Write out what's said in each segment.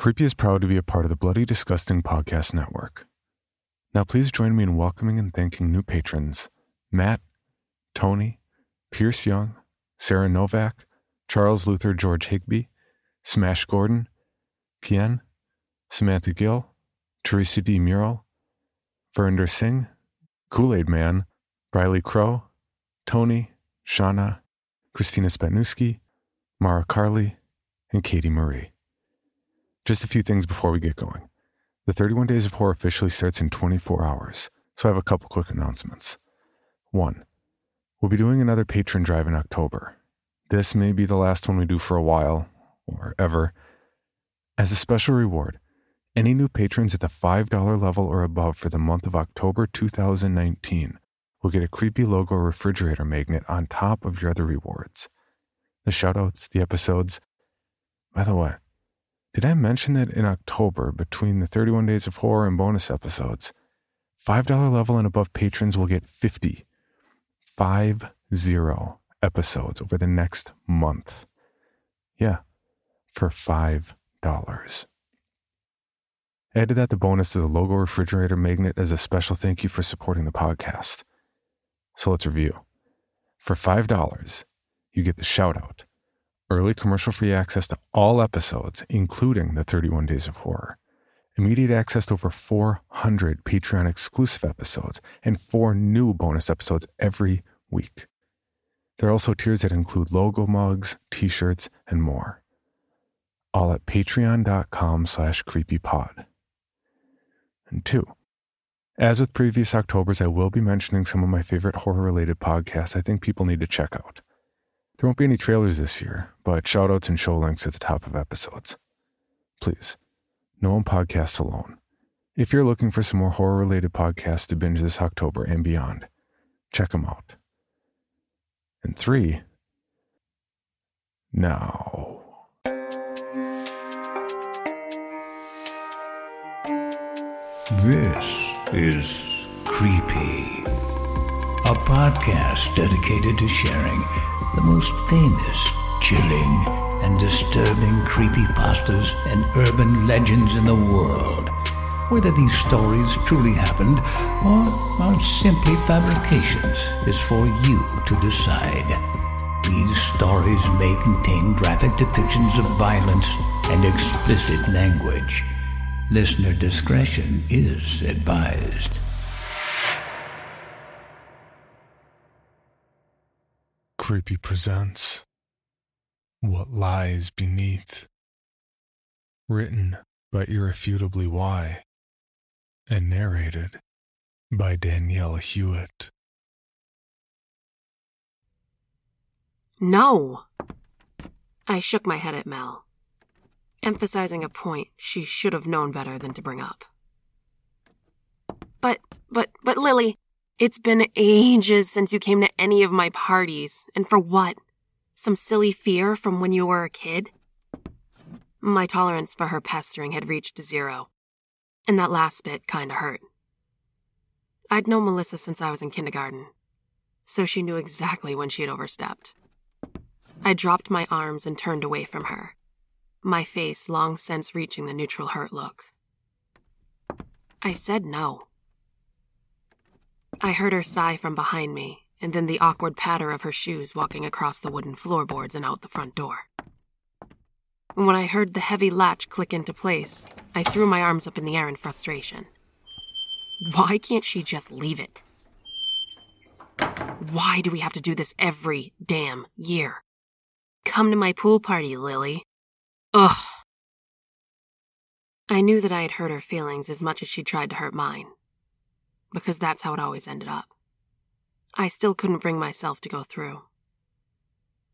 Creepy is proud to be a part of the Bloody Disgusting Podcast Network. Now please join me in welcoming and thanking new patrons Matt, Tony, Pierce Young, Sarah Novak, Charles Luther George Higby, Smash Gordon, Kien, Samantha Gill, Teresa D. Mural, Verinder Singh, Kool Aid Man, Riley Crow, Tony, Shauna, Christina Spetnewski, Mara Carley, and Katie Marie. Just a few things before we get going. The 31 Days of Horror officially starts in 24 hours, so I have a couple quick announcements. One, We'll be doing another patron drive in October. This may be the last one we do for a while, or ever. As a special reward, any new patrons at the $5 level or above for the month of October 2019 will get a creepy logo refrigerator magnet on top of your other rewards. The shoutouts, the episodes. By the way, did I mention that in October, between the 31 Days of Horror and bonus episodes, $5 level and above patrons will get 50 five zero episodes over the next month. Yeah, for five dollars. Add to that the bonus to the logo refrigerator magnet as a special thank you for supporting the podcast. So let's review. For $5, you get the shout out, early commercial free access to all episodes, including the 31 Days of Horror, immediate access to over 400 Patreon exclusive episodes, and four new bonus episodes every week. There are also tiers that include logo mugs, t-shirts, and more. All at patreon.com slash creepypod. And two, as with previous Octobers, I will be mentioning some of my favorite horror-related podcasts I think people need to check out. There won't be any trailers this year, but shoutouts and show links at the top of episodes. Please, no one podcasts alone. If you're looking for some more horror-related podcasts to binge this October and beyond, check them out. And three, now. This is Creepy, a podcast dedicated to sharing the most famous, chilling, and disturbing creepypastas and urban legends in the world. Whether these stories truly happened or are simply fabrications is for you to decide. These stories may contain graphic depictions of violence and explicit language. Listener discretion is advised. Creepy presents What Lies Beneath. Written by Irrefutably Why and narrated by Danielle Hewitt. No! I shook my head at Mel, emphasizing a point she should have known better than to bring up. But, but, but Lily, it's been ages since you came to any of my parties, and for what? Some silly fear from when you were a kid? My tolerance for her pestering had reached zero, and that last bit kinda hurt. I'd known Melissa since I was in kindergarten, so she knew exactly when she had overstepped. I dropped my arms and turned away from her, my face long since reaching the neutral hurt look. I said no. I heard her sigh from behind me, and then the awkward patter of her shoes walking across the wooden floorboards and out the front door. And when I heard the heavy latch click into place, I threw my arms up in the air in frustration. Why can't she just leave it? Why do we have to do this every damn year? Come to my pool party, Lily. Ugh. I knew that I had hurt her feelings as much as she tried to hurt mine. Because that's how it always ended up. I still couldn't bring myself to go through.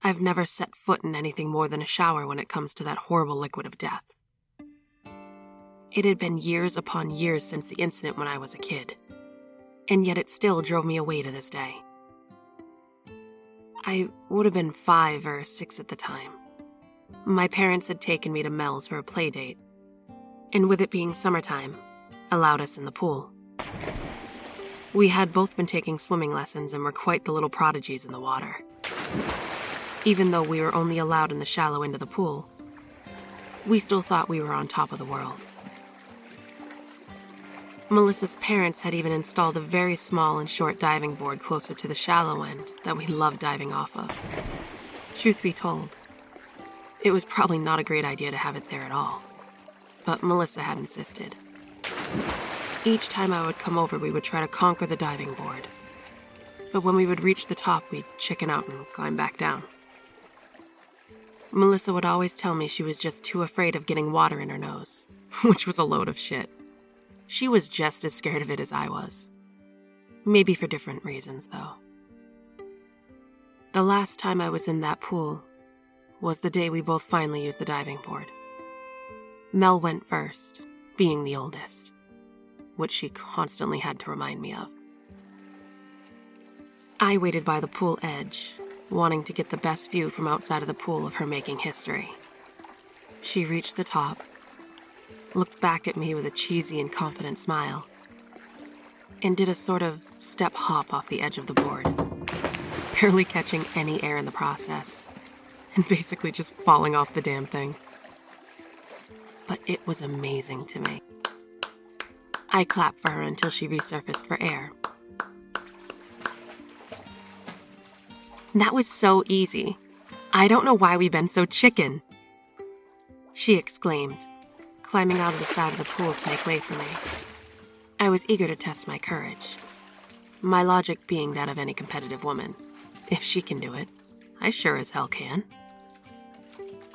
I've never set foot in anything more than a shower when it comes to that horrible liquid of death. It had been years upon years since the incident when I was a kid, and yet it still drove me away to this day. I would have been five or six at the time. My parents had taken me to Mel's for a play date, and with it being summertime, allowed us in the pool. We had both been taking swimming lessons and were quite the little prodigies in the water. Even though we were only allowed in the shallow end of the pool, we still thought we were on top of the world. Melissa's parents had even installed a very small and short diving board closer to the shallow end that we loved diving off of. Truth be told, it was probably not a great idea to have it there at all, but Melissa had insisted. Each time I would come over, we would try to conquer the diving board. But when we would reach the top, we'd chicken out and climb back down. Melissa would always tell me she was just too afraid of getting water in her nose, which was a load of shit. She was just as scared of it as I was. Maybe for different reasons, though. The last time I was in that pool was the day we both finally used the diving board. Mel went first, being the oldest, which she constantly had to remind me of. I waited by the pool edge, wanting to get the best view from outside of the pool of her making history. She reached the top looked back at me with a cheesy and confident smile, and did a sort of step hop off the edge of the board, barely catching any air in the process, and basically just falling off the damn thing. But it was amazing to me. I clapped for her until she resurfaced for air. That was so easy. I don't know why we've been so chicken. She exclaimed, climbing out of the side of the pool to make way for me. I was eager to test my courage. My logic being that of any competitive woman. If she can do it, I sure as hell can.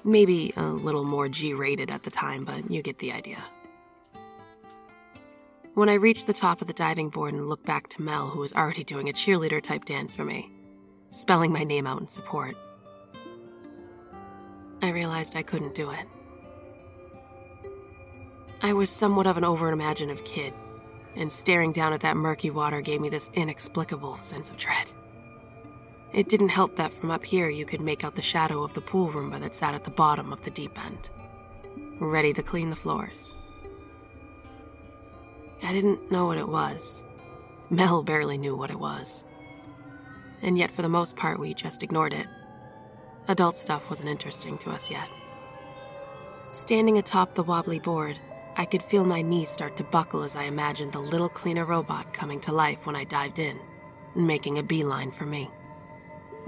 Maybe a little more G rated at the time, but you get the idea. When I reached the top of the diving board and looked back to Mel, who was already doing a cheerleader type dance for me, spelling my name out in support, I realized I couldn't do it. I was somewhat of an overimaginative kid, and staring down at that murky water gave me this inexplicable sense of dread. It didn't help that from up here you could make out the shadow of the pool roomba that sat at the bottom of the deep end, ready to clean the floors. I didn't know what it was. Mel barely knew what it was. And yet, for the most part, we just ignored it. Adult stuff wasn't interesting to us yet. Standing atop the wobbly board, I could feel my knees start to buckle as I imagined the little cleaner robot coming to life when I dived in and making a beeline for me.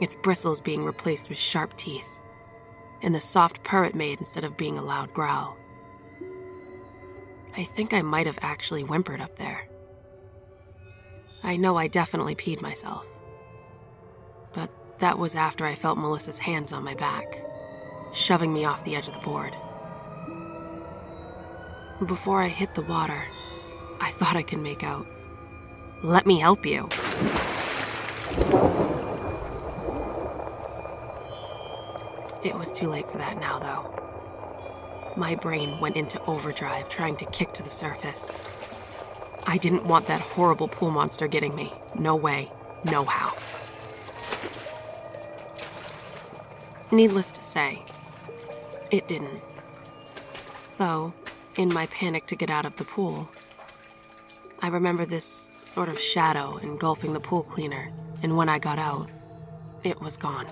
Its bristles being replaced with sharp teeth, and the soft purr it made instead of being a loud growl. I think I might have actually whimpered up there. I know I definitely peed myself. But that was after I felt Melissa's hands on my back, shoving me off the edge of the board. Before I hit the water, I thought I could make out. Let me help you. It was too late for that now, though. My brain went into overdrive trying to kick to the surface. I didn't want that horrible pool monster getting me. No way, no how. Needless to say, it didn't. Though, in my panic to get out of the pool. I remember this sort of shadow engulfing the pool cleaner, and when I got out, it was gone.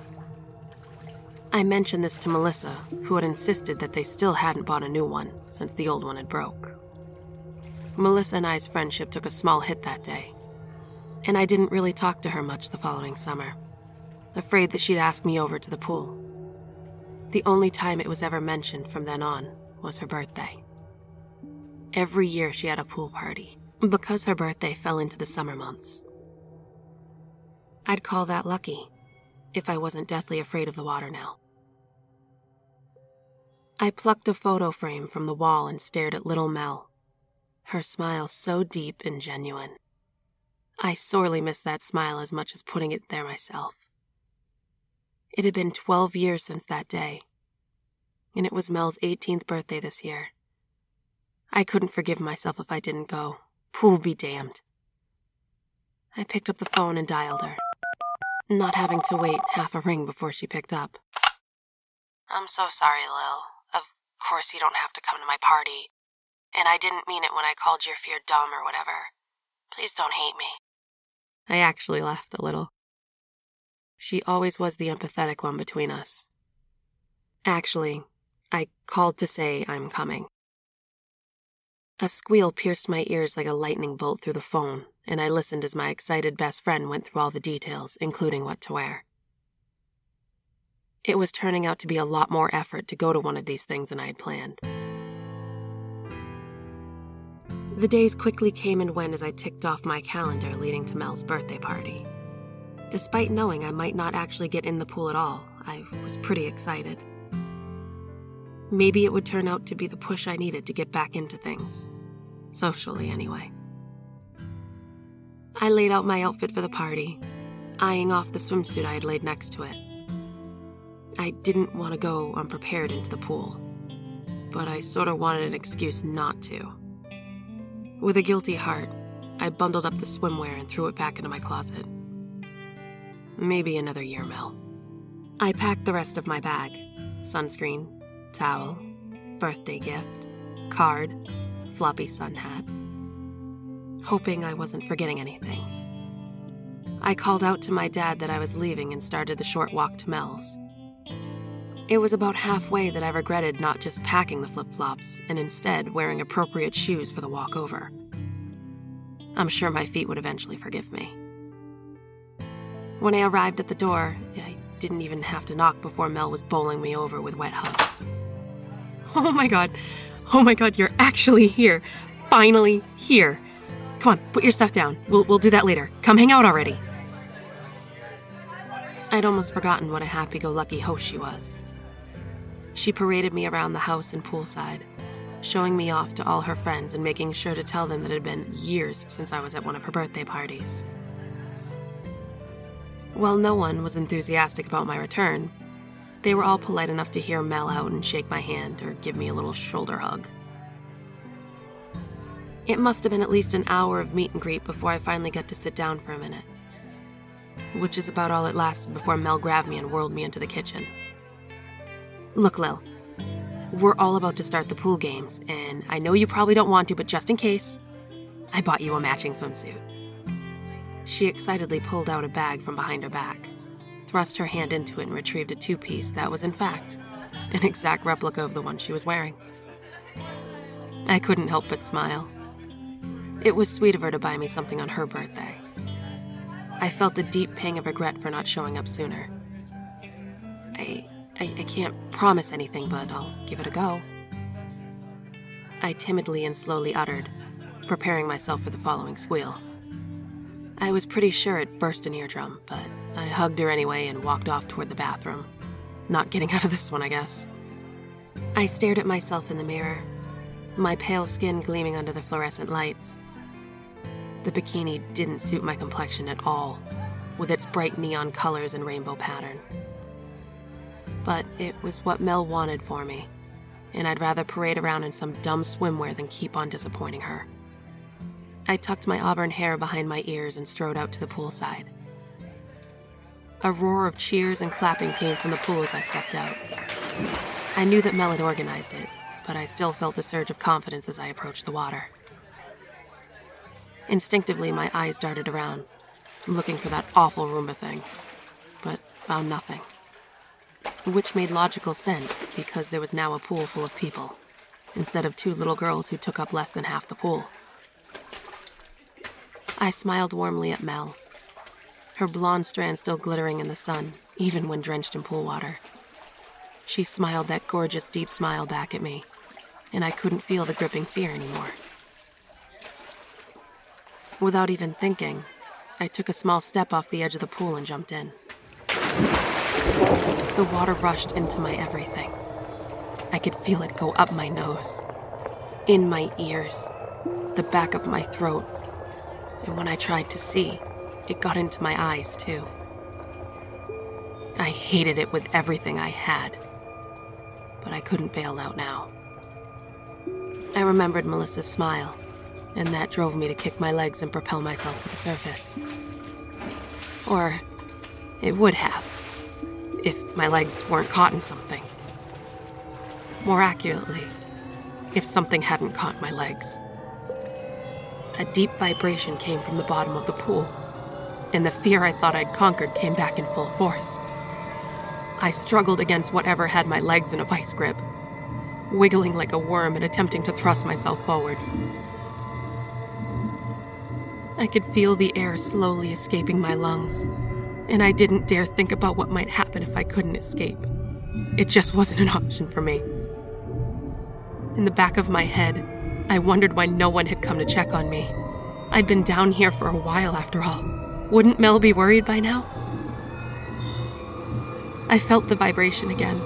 I mentioned this to Melissa, who had insisted that they still hadn't bought a new one since the old one had broke. Melissa and I's friendship took a small hit that day, and I didn't really talk to her much the following summer, afraid that she'd ask me over to the pool. The only time it was ever mentioned from then on was her birthday. Every year she had a pool party, because her birthday fell into the summer months. I'd call that lucky, if I wasn't deathly afraid of the water now. I plucked a photo frame from the wall and stared at little Mel, her smile so deep and genuine. I sorely missed that smile as much as putting it there myself. It had been 12 years since that day, and it was Mel's 18th birthday this year. I couldn't forgive myself if I didn't go. Pool be damned. I picked up the phone and dialed her, not having to wait half a ring before she picked up. I'm so sorry, Lil. Of course, you don't have to come to my party. And I didn't mean it when I called your fear dumb or whatever. Please don't hate me. I actually laughed a little. She always was the empathetic one between us. Actually, I called to say I'm coming. A squeal pierced my ears like a lightning bolt through the phone, and I listened as my excited best friend went through all the details, including what to wear. It was turning out to be a lot more effort to go to one of these things than I had planned. The days quickly came and went as I ticked off my calendar leading to Mel's birthday party. Despite knowing I might not actually get in the pool at all, I was pretty excited. Maybe it would turn out to be the push I needed to get back into things. Socially, anyway. I laid out my outfit for the party, eyeing off the swimsuit I had laid next to it. I didn't want to go unprepared into the pool, but I sort of wanted an excuse not to. With a guilty heart, I bundled up the swimwear and threw it back into my closet. Maybe another year, Mel. I packed the rest of my bag sunscreen, towel, birthday gift, card, floppy sun hat, hoping I wasn't forgetting anything. I called out to my dad that I was leaving and started the short walk to Mel's. It was about halfway that I regretted not just packing the flip flops and instead wearing appropriate shoes for the walk over. I'm sure my feet would eventually forgive me. When I arrived at the door, I didn't even have to knock before Mel was bowling me over with wet hugs. Oh my god. Oh my god, you're actually here. Finally here. Come on, put your stuff down. We'll, we'll do that later. Come hang out already. I'd almost forgotten what a happy go lucky host she was. She paraded me around the house and poolside, showing me off to all her friends and making sure to tell them that it had been years since I was at one of her birthday parties. While no one was enthusiastic about my return, they were all polite enough to hear Mel out and shake my hand or give me a little shoulder hug. It must have been at least an hour of meet and greet before I finally got to sit down for a minute. Which is about all it lasted before Mel grabbed me and whirled me into the kitchen. Look, Lil, we're all about to start the pool games, and I know you probably don't want to, but just in case, I bought you a matching swimsuit. She excitedly pulled out a bag from behind her back thrust her hand into it and retrieved a two piece that was, in fact, an exact replica of the one she was wearing. I couldn't help but smile. It was sweet of her to buy me something on her birthday. I felt a deep pang of regret for not showing up sooner. I, I, I can't promise anything, but I'll give it a go. I timidly and slowly uttered, preparing myself for the following squeal. I was pretty sure it burst an eardrum, but I hugged her anyway and walked off toward the bathroom. Not getting out of this one, I guess. I stared at myself in the mirror, my pale skin gleaming under the fluorescent lights. The bikini didn't suit my complexion at all, with its bright neon colors and rainbow pattern. But it was what Mel wanted for me, and I'd rather parade around in some dumb swimwear than keep on disappointing her. I tucked my auburn hair behind my ears and strode out to the poolside. A roar of cheers and clapping came from the pool as I stepped out. I knew that Mel had organized it, but I still felt a surge of confidence as I approached the water. Instinctively, my eyes darted around, looking for that awful Roomba thing, but found nothing. Which made logical sense because there was now a pool full of people, instead of two little girls who took up less than half the pool. I smiled warmly at Mel her blonde strand still glittering in the sun, even when drenched in pool water. She smiled that gorgeous, deep smile back at me, and I couldn't feel the gripping fear anymore. Without even thinking, I took a small step off the edge of the pool and jumped in. The water rushed into my everything. I could feel it go up my nose, in my ears, the back of my throat, and when I tried to see, it got into my eyes, too. I hated it with everything I had, but I couldn't bail out now. I remembered Melissa's smile, and that drove me to kick my legs and propel myself to the surface. Or it would have, if my legs weren't caught in something. More accurately, if something hadn't caught my legs. A deep vibration came from the bottom of the pool, and the fear I thought I'd conquered came back in full force. I struggled against whatever had my legs in a vice grip, wiggling like a worm and attempting to thrust myself forward. I could feel the air slowly escaping my lungs, and I didn't dare think about what might happen if I couldn't escape. It just wasn't an option for me. In the back of my head, I wondered why no one had come to check on me. I'd been down here for a while after all. Wouldn't Mel be worried by now? I felt the vibration again,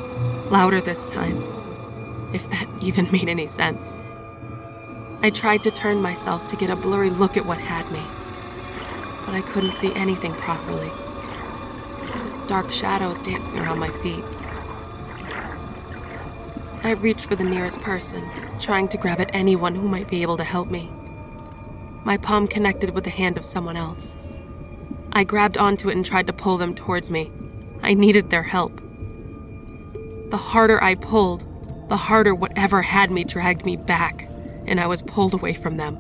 louder this time, if that even made any sense. I tried to turn myself to get a blurry look at what had me, but I couldn't see anything properly. Just dark shadows dancing around my feet. I reached for the nearest person, trying to grab at anyone who might be able to help me. My palm connected with the hand of someone else. I grabbed onto it and tried to pull them towards me. I needed their help. The harder I pulled, the harder whatever had me dragged me back, and I was pulled away from them.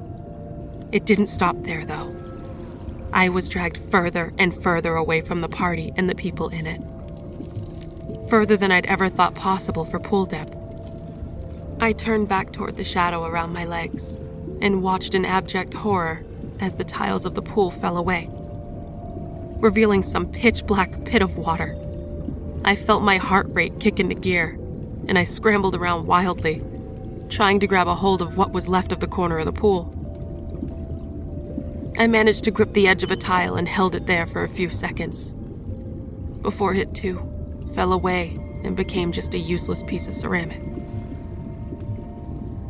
It didn't stop there, though. I was dragged further and further away from the party and the people in it. Further than I'd ever thought possible for pool depth. I turned back toward the shadow around my legs and watched in abject horror as the tiles of the pool fell away, revealing some pitch black pit of water. I felt my heart rate kick into gear, and I scrambled around wildly, trying to grab a hold of what was left of the corner of the pool. I managed to grip the edge of a tile and held it there for a few seconds, before it too fell away and became just a useless piece of ceramic.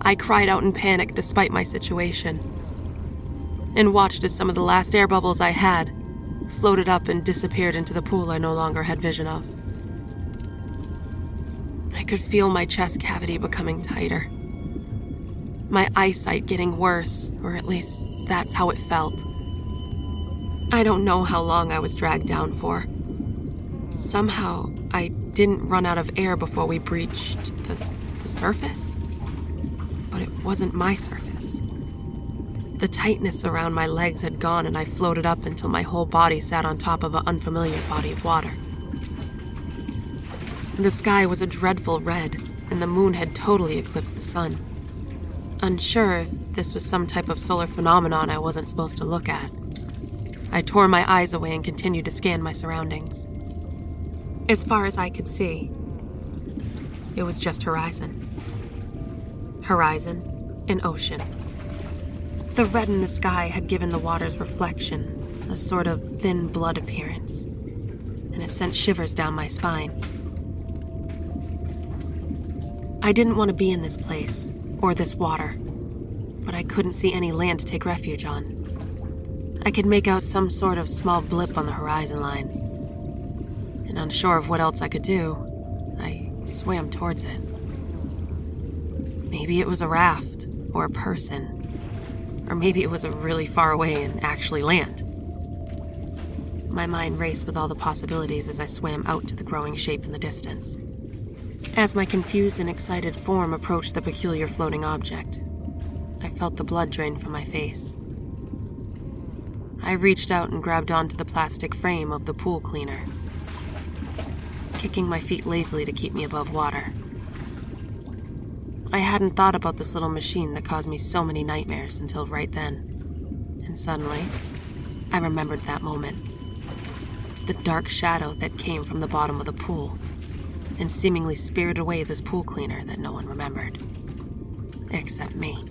I cried out in panic despite my situation, and watched as some of the last air bubbles I had floated up and disappeared into the pool I no longer had vision of. I could feel my chest cavity becoming tighter, my eyesight getting worse, or at least that's how it felt. I don't know how long I was dragged down for. Somehow, I didn't run out of air before we breached the, the surface but it wasn't my surface. The tightness around my legs had gone, and I floated up until my whole body sat on top of an unfamiliar body of water. The sky was a dreadful red, and the moon had totally eclipsed the sun. Unsure if this was some type of solar phenomenon I wasn't supposed to look at, I tore my eyes away and continued to scan my surroundings. As far as I could see, it was just horizon horizon, and ocean. The red in the sky had given the water's reflection a sort of thin blood appearance, and it sent shivers down my spine. I didn't want to be in this place, or this water, but I couldn't see any land to take refuge on. I could make out some sort of small blip on the horizon line, and unsure of what else I could do, I swam towards it. Maybe it was a raft, or a person, or maybe it was a really far away and actually land. My mind raced with all the possibilities as I swam out to the growing shape in the distance. As my confused and excited form approached the peculiar floating object, I felt the blood drain from my face. I reached out and grabbed onto the plastic frame of the pool cleaner, kicking my feet lazily to keep me above water. I hadn't thought about this little machine that caused me so many nightmares until right then. And suddenly, I remembered that moment. The dark shadow that came from the bottom of the pool and seemingly spirited away this pool cleaner that no one remembered. Except me.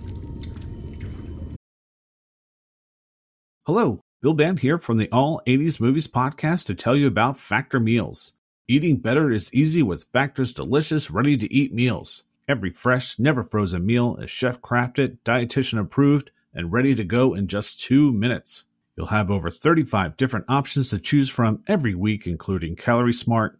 Hello, Bill Band here from the All 80s Movies podcast to tell you about Factor Meals. Eating better is easy with Factor's delicious, ready to eat meals. Every fresh, never frozen meal is chef crafted, dietitian approved, and ready to go in just two minutes. You'll have over 35 different options to choose from every week, including Calorie Smart,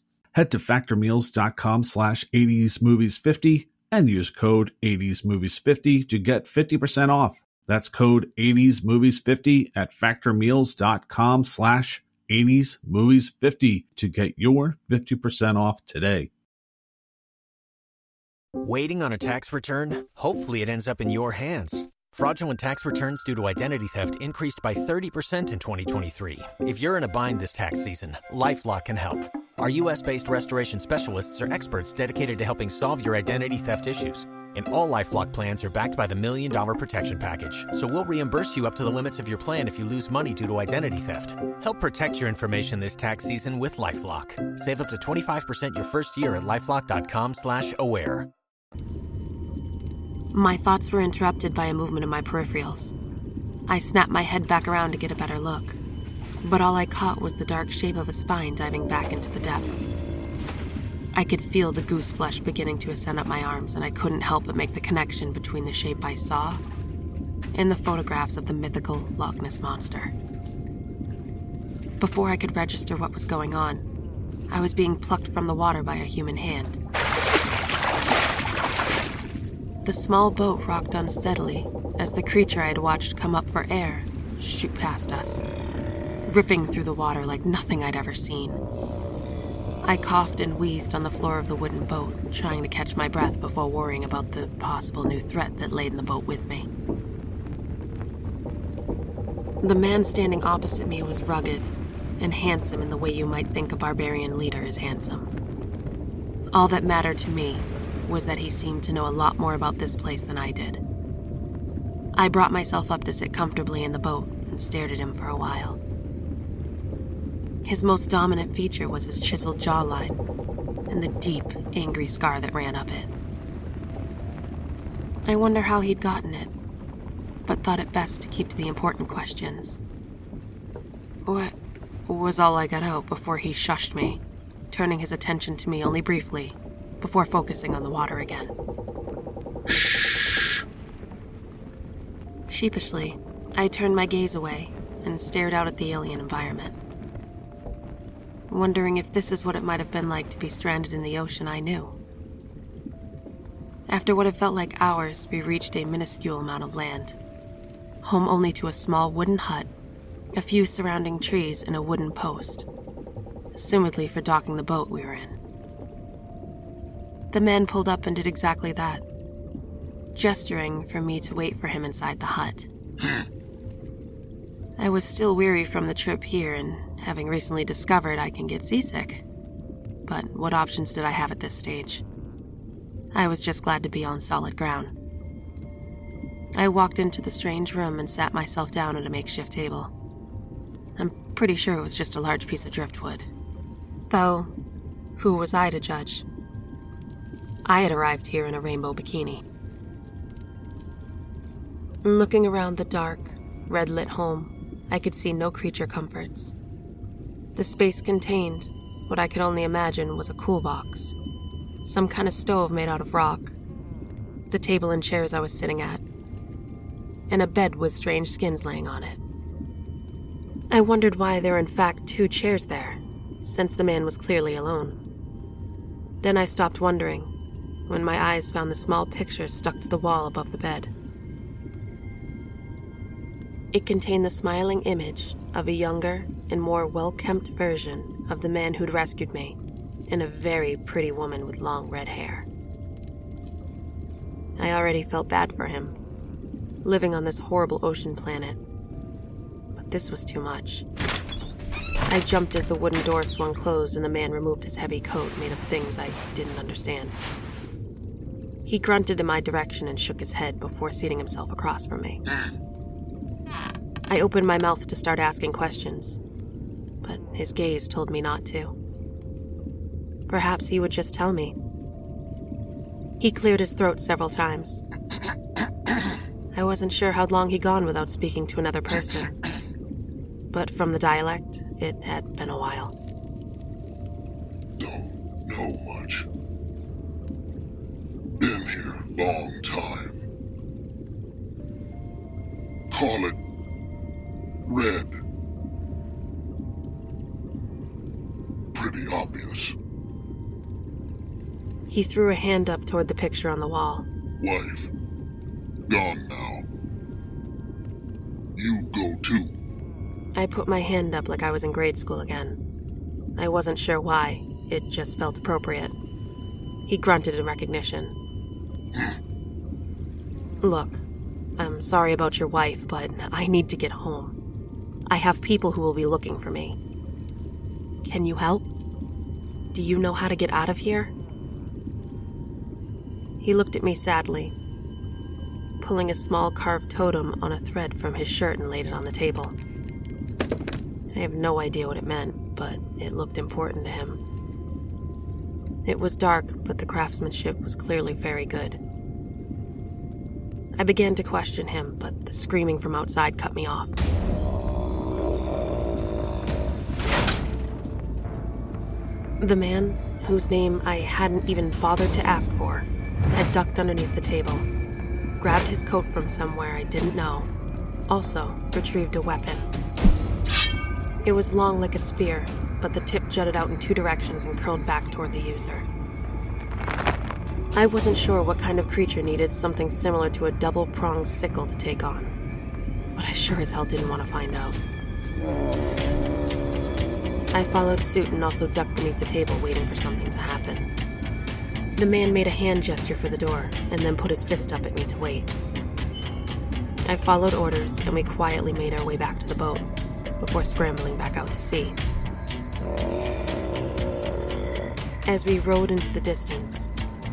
Head to factormeals.com slash 80smovies50 and use code 80smovies50 to get 50% off. That's code 80smovies50 at factormeals.com slash 80smovies50 to get your 50% off today. Waiting on a tax return? Hopefully it ends up in your hands. Fraudulent tax returns due to identity theft increased by 30% in 2023. If you're in a bind this tax season, LifeLock can help. Our U.S.-based restoration specialists are experts dedicated to helping solve your identity theft issues. And all LifeLock plans are backed by the Million Dollar Protection Package. So we'll reimburse you up to the limits of your plan if you lose money due to identity theft. Help protect your information this tax season with LifeLock. Save up to 25% your first year at LifeLock.com slash aware. My thoughts were interrupted by a movement in my peripherals. I snapped my head back around to get a better look, but all I caught was the dark shape of a spine diving back into the depths. I could feel the goose flesh beginning to ascend up my arms, and I couldn't help but make the connection between the shape I saw and the photographs of the mythical Loch Ness Monster. Before I could register what was going on, I was being plucked from the water by a human hand. The small boat rocked unsteadily as the creature I had watched come up for air shoot past us, ripping through the water like nothing I'd ever seen. I coughed and wheezed on the floor of the wooden boat, trying to catch my breath before worrying about the possible new threat that lay in the boat with me. The man standing opposite me was rugged and handsome in the way you might think a barbarian leader is handsome. All that mattered to me was that he seemed to know a lot more about this place than I did. I brought myself up to sit comfortably in the boat and stared at him for a while. His most dominant feature was his chiseled jawline and the deep, angry scar that ran up it. I wonder how he'd gotten it, but thought it best to keep to the important questions. What was all I got out before he shushed me, turning his attention to me only briefly before focusing on the water again. Sheepishly, I turned my gaze away and stared out at the alien environment. Wondering if this is what it might have been like to be stranded in the ocean I knew. After what had felt like hours, we reached a minuscule amount of land. Home only to a small wooden hut, a few surrounding trees, and a wooden post. Assumedly for docking the boat we were in. The man pulled up and did exactly that, gesturing for me to wait for him inside the hut. I was still weary from the trip here, and having recently discovered I can get seasick. But what options did I have at this stage? I was just glad to be on solid ground. I walked into the strange room and sat myself down at a makeshift table. I'm pretty sure it was just a large piece of driftwood. Though, who was I to judge? I had arrived here in a rainbow bikini. Looking around the dark, red lit home, I could see no creature comforts. The space contained what I could only imagine was a cool box, some kind of stove made out of rock, the table and chairs I was sitting at, and a bed with strange skins laying on it. I wondered why there were in fact two chairs there, since the man was clearly alone. Then I stopped wondering when my eyes found the small picture stuck to the wall above the bed. It contained the smiling image of a younger and more well kempt version of the man who'd rescued me, and a very pretty woman with long red hair. I already felt bad for him, living on this horrible ocean planet. But this was too much. I jumped as the wooden door swung closed and the man removed his heavy coat made of things I didn't understand. He grunted in my direction and shook his head before seating himself across from me. I opened my mouth to start asking questions, but his gaze told me not to. Perhaps he would just tell me. He cleared his throat several times. I wasn't sure how long he'd gone without speaking to another person. But from the dialect, it had been a while. Don't know much. Been here long time. Call it red. Pretty obvious. He threw a hand up toward the picture on the wall. Wife. Gone now. You go too. I put my hand up like I was in grade school again. I wasn't sure why, it just felt appropriate. He grunted in recognition. Hmm. Look, I'm sorry about your wife, but I need to get home. I have people who will be looking for me. Can you help? Do you know how to get out of here? He looked at me sadly, pulling a small carved totem on a thread from his shirt and laid it on the table. I have no idea what it meant, but it looked important to him. It was dark, but the craftsmanship was clearly very good. I began to question him, but the screaming from outside cut me off. The man, whose name I hadn't even bothered to ask for, had ducked underneath the table, grabbed his coat from somewhere I didn't know, also retrieved a weapon. It was long like a spear, but the tip jutted out in two directions and curled back toward the user. I wasn't sure what kind of creature needed something similar to a double pronged sickle to take on, but I sure as hell didn't want to find out. I followed suit and also ducked beneath the table, waiting for something to happen. The man made a hand gesture for the door and then put his fist up at me to wait. I followed orders and we quietly made our way back to the boat before scrambling back out to sea. As we rode into the distance,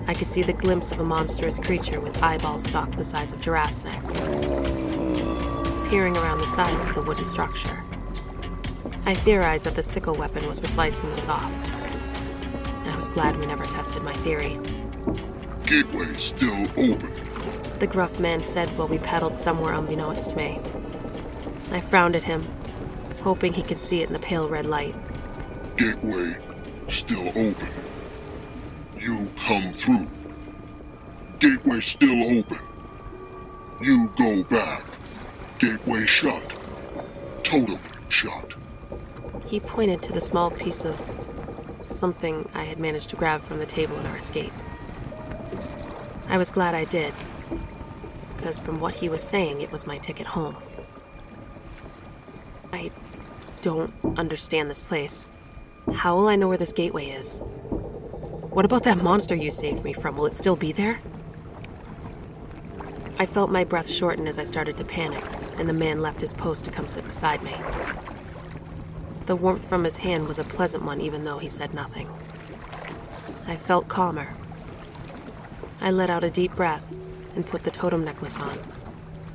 I could see the glimpse of a monstrous creature with eyeballs stalked the size of giraffes' necks, peering around the sides of the wooden structure. I theorized that the sickle weapon was for slicing those off. I was glad we never tested my theory. Gateway still open. The gruff man said while we paddled somewhere unbeknownst to me. I frowned at him, hoping he could see it in the pale red light. Gateway still open. You come through. Gateway still open. You go back. Gateway shut. Totem shut. He pointed to the small piece of something I had managed to grab from the table in our escape. I was glad I did, because from what he was saying, it was my ticket home. I don't understand this place. How will I know where this gateway is? What about that monster you saved me from? Will it still be there? I felt my breath shorten as I started to panic, and the man left his post to come sit beside me. The warmth from his hand was a pleasant one, even though he said nothing. I felt calmer. I let out a deep breath and put the totem necklace on,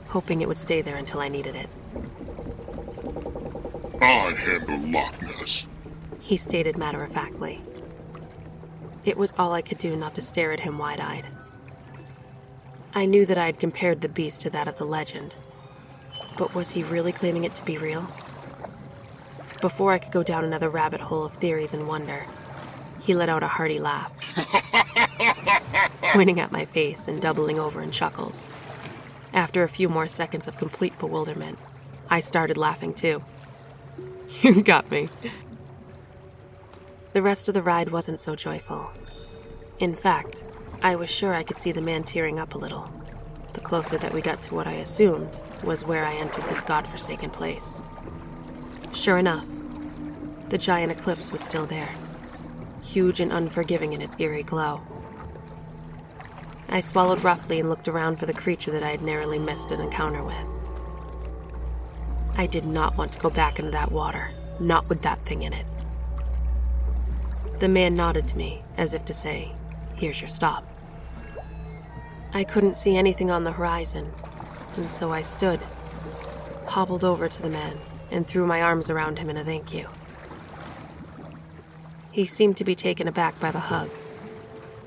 hoping it would stay there until I needed it. I handle Loch Ness. He stated matter of factly. It was all I could do not to stare at him wide eyed. I knew that I had compared the beast to that of the legend, but was he really claiming it to be real? Before I could go down another rabbit hole of theories and wonder, he let out a hearty laugh, pointing at my face and doubling over in chuckles. After a few more seconds of complete bewilderment, I started laughing too. You got me. The rest of the ride wasn't so joyful. In fact, I was sure I could see the man tearing up a little, the closer that we got to what I assumed was where I entered this godforsaken place. Sure enough, the giant eclipse was still there, huge and unforgiving in its eerie glow. I swallowed roughly and looked around for the creature that I had narrowly missed an encounter with. I did not want to go back into that water, not with that thing in it. The man nodded to me, as if to say, Here's your stop. I couldn't see anything on the horizon, and so I stood, hobbled over to the man, and threw my arms around him in a thank you. He seemed to be taken aback by the hug,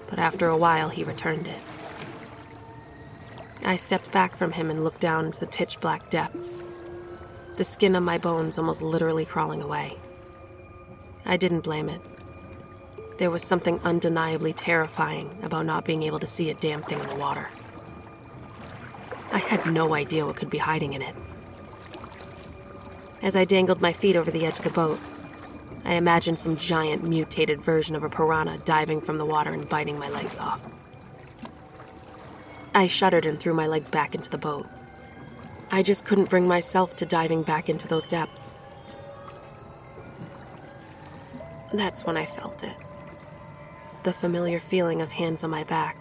but after a while he returned it. I stepped back from him and looked down into the pitch black depths, the skin on my bones almost literally crawling away. I didn't blame it. There was something undeniably terrifying about not being able to see a damn thing in the water. I had no idea what could be hiding in it. As I dangled my feet over the edge of the boat, I imagined some giant mutated version of a piranha diving from the water and biting my legs off. I shuddered and threw my legs back into the boat. I just couldn't bring myself to diving back into those depths. That's when I felt it. The familiar feeling of hands on my back,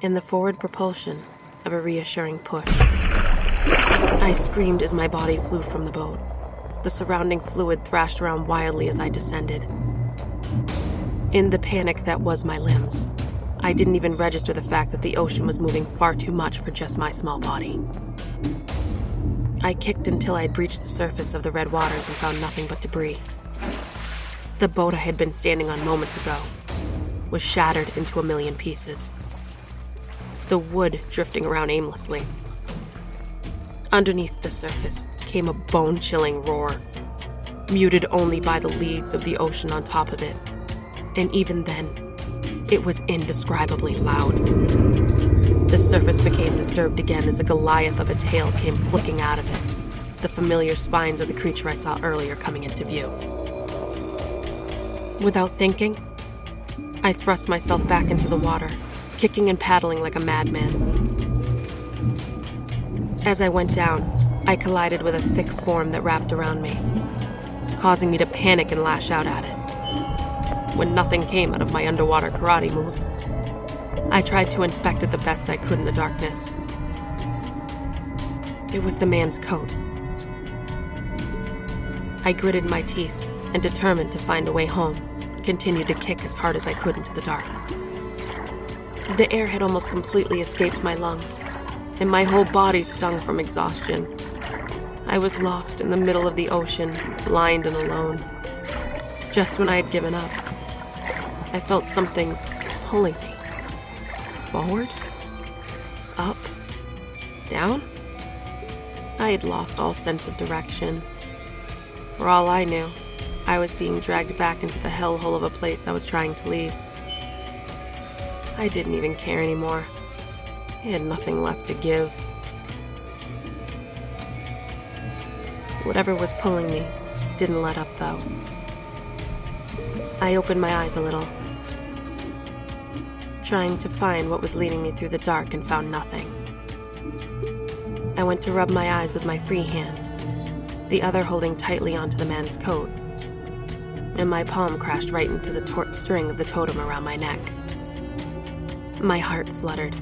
and the forward propulsion of a reassuring push. I screamed as my body flew from the boat. The surrounding fluid thrashed around wildly as I descended. In the panic that was my limbs, I didn't even register the fact that the ocean was moving far too much for just my small body. I kicked until I had breached the surface of the red waters and found nothing but debris. The boat I had been standing on moments ago was shattered into a million pieces. The wood drifting around aimlessly. Underneath the surface came a bone chilling roar, muted only by the leagues of the ocean on top of it. And even then, it was indescribably loud. The surface became disturbed again as a Goliath of a tail came flicking out of it, the familiar spines of the creature I saw earlier coming into view. Without thinking, I thrust myself back into the water, kicking and paddling like a madman. As I went down, I collided with a thick form that wrapped around me, causing me to panic and lash out at it. When nothing came out of my underwater karate moves, I tried to inspect it the best I could in the darkness. It was the man's coat. I gritted my teeth and, determined to find a way home, continued to kick as hard as I could into the dark. The air had almost completely escaped my lungs, and my whole body stung from exhaustion. I was lost in the middle of the ocean, blind and alone. Just when I had given up, I felt something pulling me. Forward? Up? Down? I had lost all sense of direction. For all I knew, I was being dragged back into the hellhole of a place I was trying to leave. I didn't even care anymore. I had nothing left to give. Whatever was pulling me didn't let up, though. I opened my eyes a little, trying to find what was leading me through the dark and found nothing. I went to rub my eyes with my free hand, the other holding tightly onto the man's coat, and my palm crashed right into the taut string of the totem around my neck. My heart fluttered.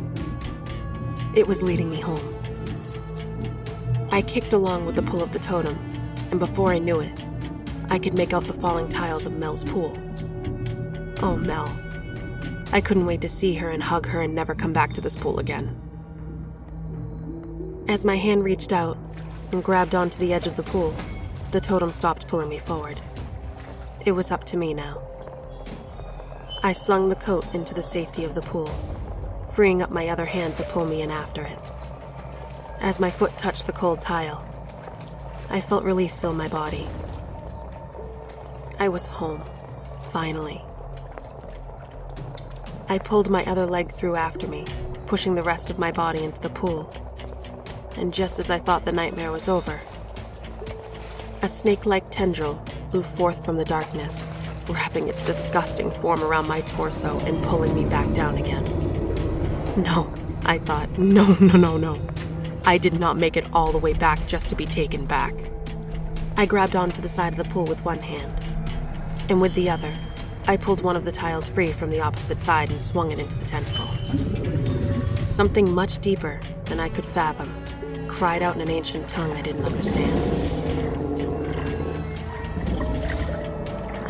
It was leading me home. I kicked along with the pull of the totem, and before I knew it, I could make out the falling tiles of Mel's pool. Oh, Mel. I couldn't wait to see her and hug her and never come back to this pool again. As my hand reached out and grabbed onto the edge of the pool, the totem stopped pulling me forward. It was up to me now. I slung the coat into the safety of the pool, freeing up my other hand to pull me in after it. As my foot touched the cold tile, I felt relief fill my body. I was home, finally. I pulled my other leg through after me, pushing the rest of my body into the pool. And just as I thought the nightmare was over, a snake like tendril flew forth from the darkness, wrapping its disgusting form around my torso and pulling me back down again. No, I thought, no, no, no, no. I did not make it all the way back just to be taken back. I grabbed onto the side of the pool with one hand, and with the other, I pulled one of the tiles free from the opposite side and swung it into the tentacle. Something much deeper than I could fathom cried out in an ancient tongue I didn't understand.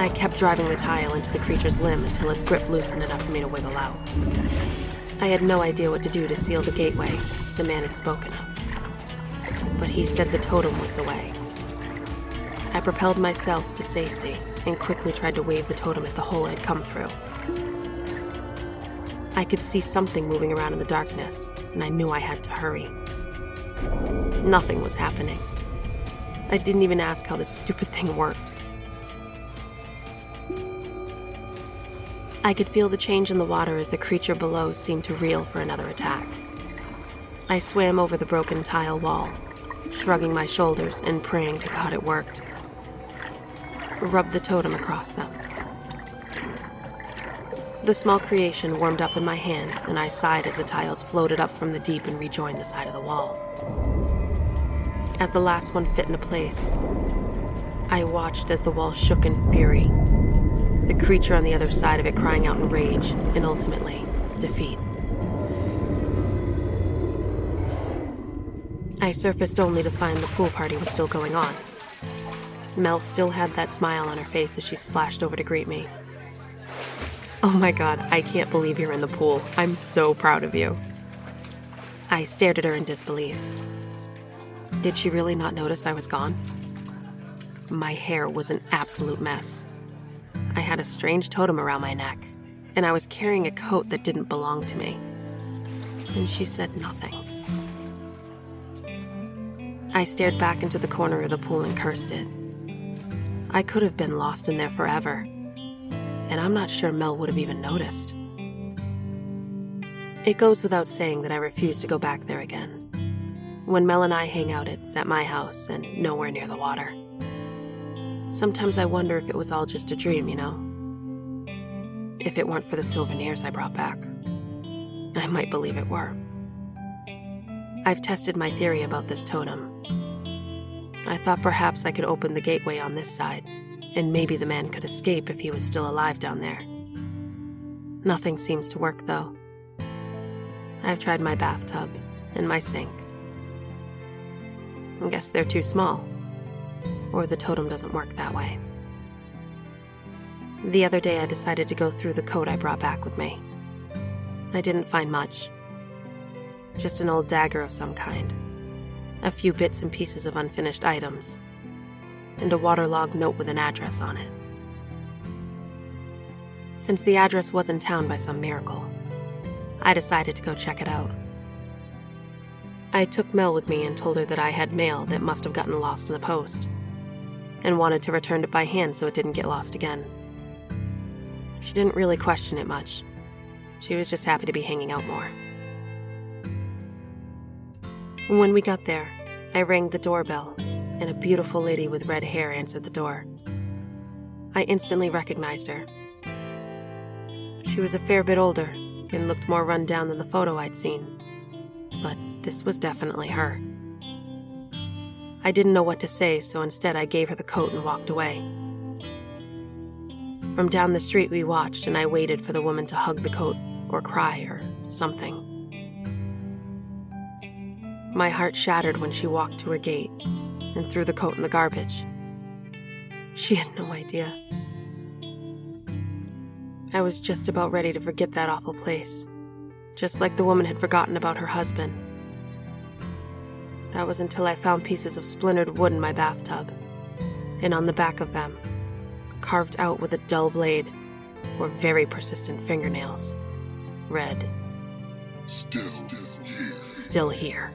I kept driving the tile into the creature's limb until its grip loosened enough for me to wiggle out. I had no idea what to do to seal the gateway the man had spoken of. But he said the totem was the way. I propelled myself to safety and quickly tried to wave the totem at the hole I'd come through. I could see something moving around in the darkness, and I knew I had to hurry. Nothing was happening. I didn't even ask how this stupid thing worked. I could feel the change in the water as the creature below seemed to reel for another attack. I swam over the broken tile wall, shrugging my shoulders and praying to God it worked. Rubbed the totem across them. The small creation warmed up in my hands, and I sighed as the tiles floated up from the deep and rejoined the side of the wall. As the last one fit into place, I watched as the wall shook in fury the creature on the other side of it crying out in rage and ultimately defeat. I surfaced only to find the pool party was still going on. Mel still had that smile on her face as she splashed over to greet me. Oh my god, I can't believe you're in the pool. I'm so proud of you. I stared at her in disbelief. Did she really not notice I was gone? My hair was an absolute mess. I had a strange totem around my neck, and I was carrying a coat that didn't belong to me. And she said nothing. I stared back into the corner of the pool and cursed it. I could have been lost in there forever, and I'm not sure Mel would have even noticed. It goes without saying that I refuse to go back there again. When Mel and I hang out, it's at my house and nowhere near the water. Sometimes I wonder if it was all just a dream, you know? If it weren't for the souvenirs I brought back, I might believe it were. I've tested my theory about this totem. I thought perhaps I could open the gateway on this side, and maybe the man could escape if he was still alive down there. Nothing seems to work, though. I've tried my bathtub and my sink. I guess they're too small or the totem doesn't work that way. The other day, I decided to go through the coat I brought back with me. I didn't find much. Just an old dagger of some kind, a few bits and pieces of unfinished items, and a waterlogged note with an address on it. Since the address was in town by some miracle, I decided to go check it out. I took Mel with me and told her that I had mail that must have gotten lost in the post and wanted to return it by hand so it didn't get lost again. She didn't really question it much. She was just happy to be hanging out more. When we got there, I rang the doorbell, and a beautiful lady with red hair answered the door. I instantly recognized her. She was a fair bit older and looked more run down than the photo I'd seen, but this was definitely her. I didn't know what to say, so instead I gave her the coat and walked away. From down the street, we watched, and I waited for the woman to hug the coat or cry or something. My heart shattered when she walked to her gate and threw the coat in the garbage. She had no idea. I was just about ready to forget that awful place, just like the woman had forgotten about her husband. That was until I found pieces of splintered wood in my bathtub. And on the back of them, carved out with a dull blade, were very persistent fingernails. Red. Still here. Still here.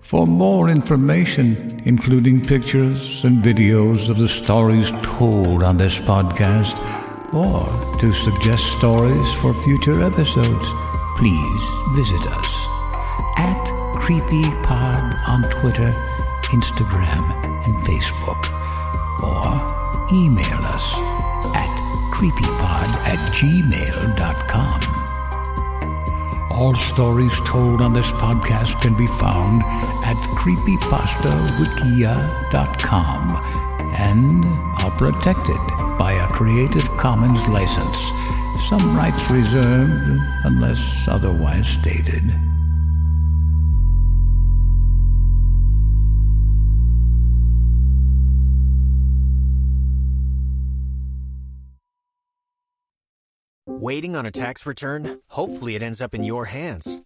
For more information, including pictures and videos of the stories told on this podcast, or to suggest stories for future episodes, please visit us at CreepyPod on Twitter, Instagram, and Facebook, or email us at creepypod at gmail.com. All stories told on this podcast can be found at creepypastawikia.com and are protected by a Creative Commons license. Some rights reserved unless otherwise stated. Waiting on a tax return? Hopefully, it ends up in your hands.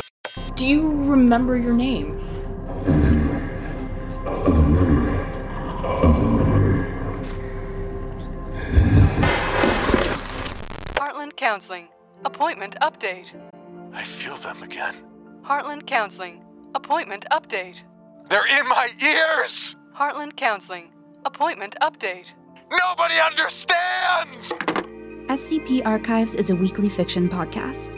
Do you remember your name? Heartland Counseling. Appointment update. I feel them again. Heartland Counseling. Appointment update. They're in my ears! Heartland Counseling. Appointment update. Nobody understands! SCP Archives is a weekly fiction podcast.